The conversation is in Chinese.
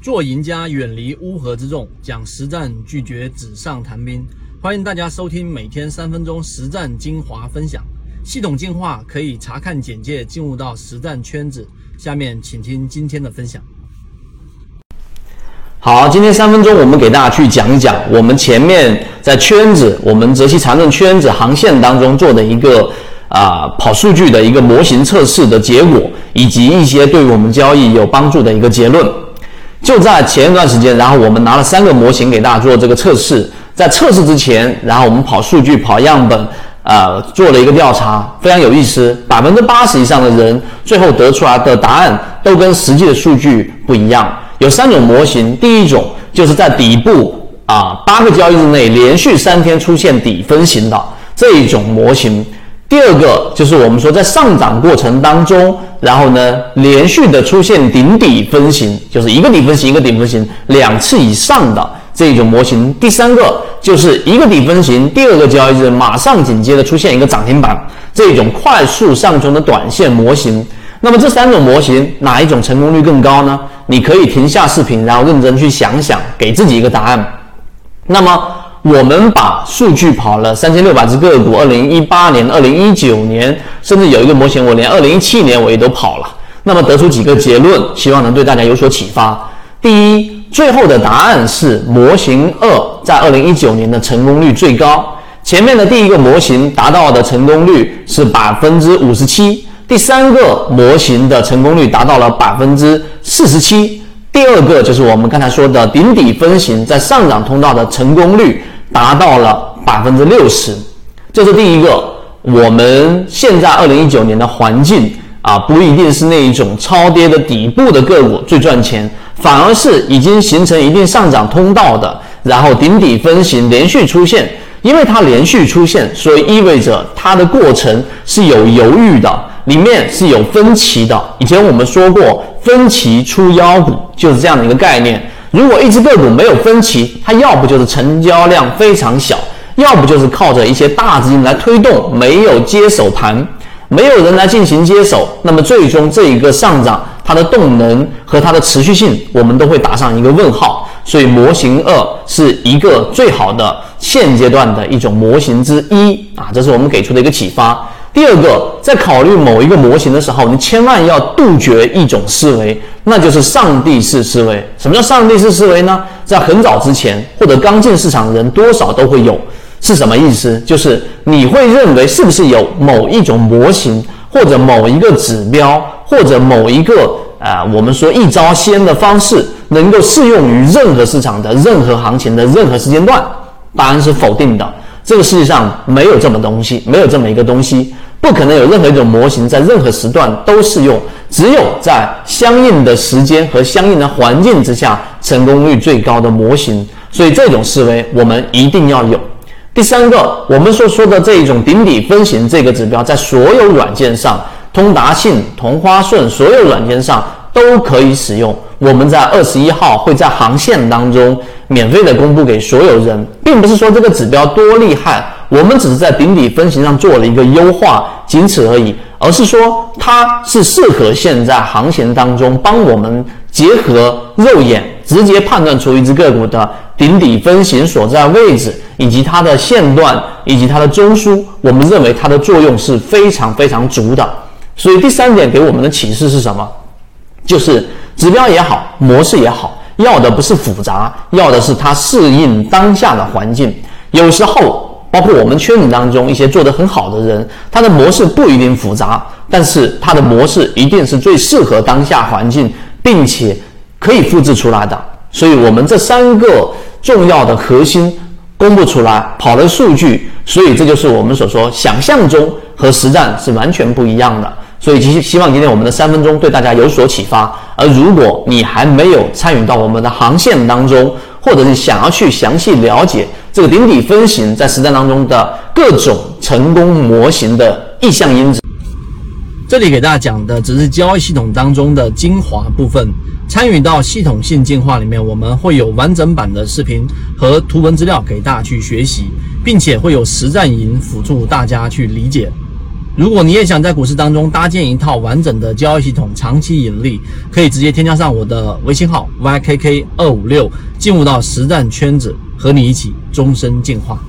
做赢家，远离乌合之众，讲实战，拒绝纸上谈兵。欢迎大家收听每天三分钟实战精华分享。系统进化可以查看简介，进入到实战圈子。下面请听今天的分享。好，今天三分钟，我们给大家去讲一讲我们前面在圈子，我们泽西长论圈子航线当中做的一个啊跑数据的一个模型测试的结果，以及一些对我们交易有帮助的一个结论。就在前一段时间，然后我们拿了三个模型给大家做这个测试。在测试之前，然后我们跑数据、跑样本，呃，做了一个调查，非常有意思。百分之八十以上的人最后得出来的答案都跟实际的数据不一样。有三种模型，第一种就是在底部啊八个交易日内连续三天出现底分型的这一种模型。第二个就是我们说在上涨过程当中，然后呢连续的出现顶底分型，就是一个底分型一个顶分型两次以上的这种模型。第三个就是一个底分型，第二个交易日马上紧接着出现一个涨停板，这种快速上冲的短线模型。那么这三种模型哪一种成功率更高呢？你可以停下视频，然后认真去想想，给自己一个答案。那么。我们把数据跑了三千六百只个股，二零一八年、二零一九年，甚至有一个模型，我连二零一七年我也都跑了。那么得出几个结论，希望能对大家有所启发。第一，最后的答案是模型二在二零一九年的成功率最高。前面的第一个模型达到的成功率是百分之五十七，第三个模型的成功率达到了百分之四十七。第二个就是我们刚才说的顶底分型在上涨通道的成功率达到了百分之六十，这是第一个。我们现在二零一九年的环境啊，不一定是那一种超跌的底部的个股最赚钱，反而是已经形成一定上涨通道的，然后顶底分型连续出现，因为它连续出现，所以意味着它的过程是有犹豫的。里面是有分歧的。以前我们说过，分歧出妖股就是这样的一个概念。如果一只个股没有分歧，它要不就是成交量非常小，要不就是靠着一些大资金来推动，没有接手盘，没有人来进行接手，那么最终这一个上涨，它的动能和它的持续性，我们都会打上一个问号。所以模型二是一个最好的现阶段的一种模型之一啊，这是我们给出的一个启发。第二个，在考虑某一个模型的时候，你千万要杜绝一种思维，那就是上帝式思维。什么叫上帝式思维呢？在很早之前或者刚进市场的人多少都会有，是什么意思？就是你会认为是不是有某一种模型，或者某一个指标，或者某一个啊，我们说一招鲜的方式，能够适用于任何市场的任何行情的任何时间段？答案是否定的。这个世界上没有这么东西，没有这么一个东西，不可能有任何一种模型在任何时段都适用，只有在相应的时间和相应的环境之下，成功率最高的模型。所以这种思维我们一定要有。第三个，我们所说的这一种顶底分型这个指标，在所有软件上，通达信、同花顺所有软件上都可以使用。我们在二十一号会在航线当中。免费的公布给所有人，并不是说这个指标多厉害，我们只是在顶底分型上做了一个优化，仅此而已。而是说它是适合现在行情当中帮我们结合肉眼直接判断出一只个股的顶底分型所在位置，以及它的线段以及它的中枢，我们认为它的作用是非常非常足的。所以第三点给我们的启示是什么？就是指标也好，模式也好。要的不是复杂，要的是它适应当下的环境。有时候，包括我们圈子当中一些做得很好的人，他的模式不一定复杂，但是他的模式一定是最适合当下环境，并且可以复制出来的。所以，我们这三个重要的核心公布出来，跑了数据，所以这就是我们所说想象中和实战是完全不一样的。所以，希希望今天我们的三分钟对大家有所启发。而如果你还没有参与到我们的航线当中，或者是想要去详细了解这个顶底分型在实战当中的各种成功模型的意向因子，这里给大家讲的只是交易系统当中的精华部分。参与到系统性进化里面，我们会有完整版的视频和图文资料给大家去学习，并且会有实战营辅助大家去理解。如果你也想在股市当中搭建一套完整的交易系统，长期盈利，可以直接添加上我的微信号 ykk 二五六，进入到实战圈子，和你一起终身进化。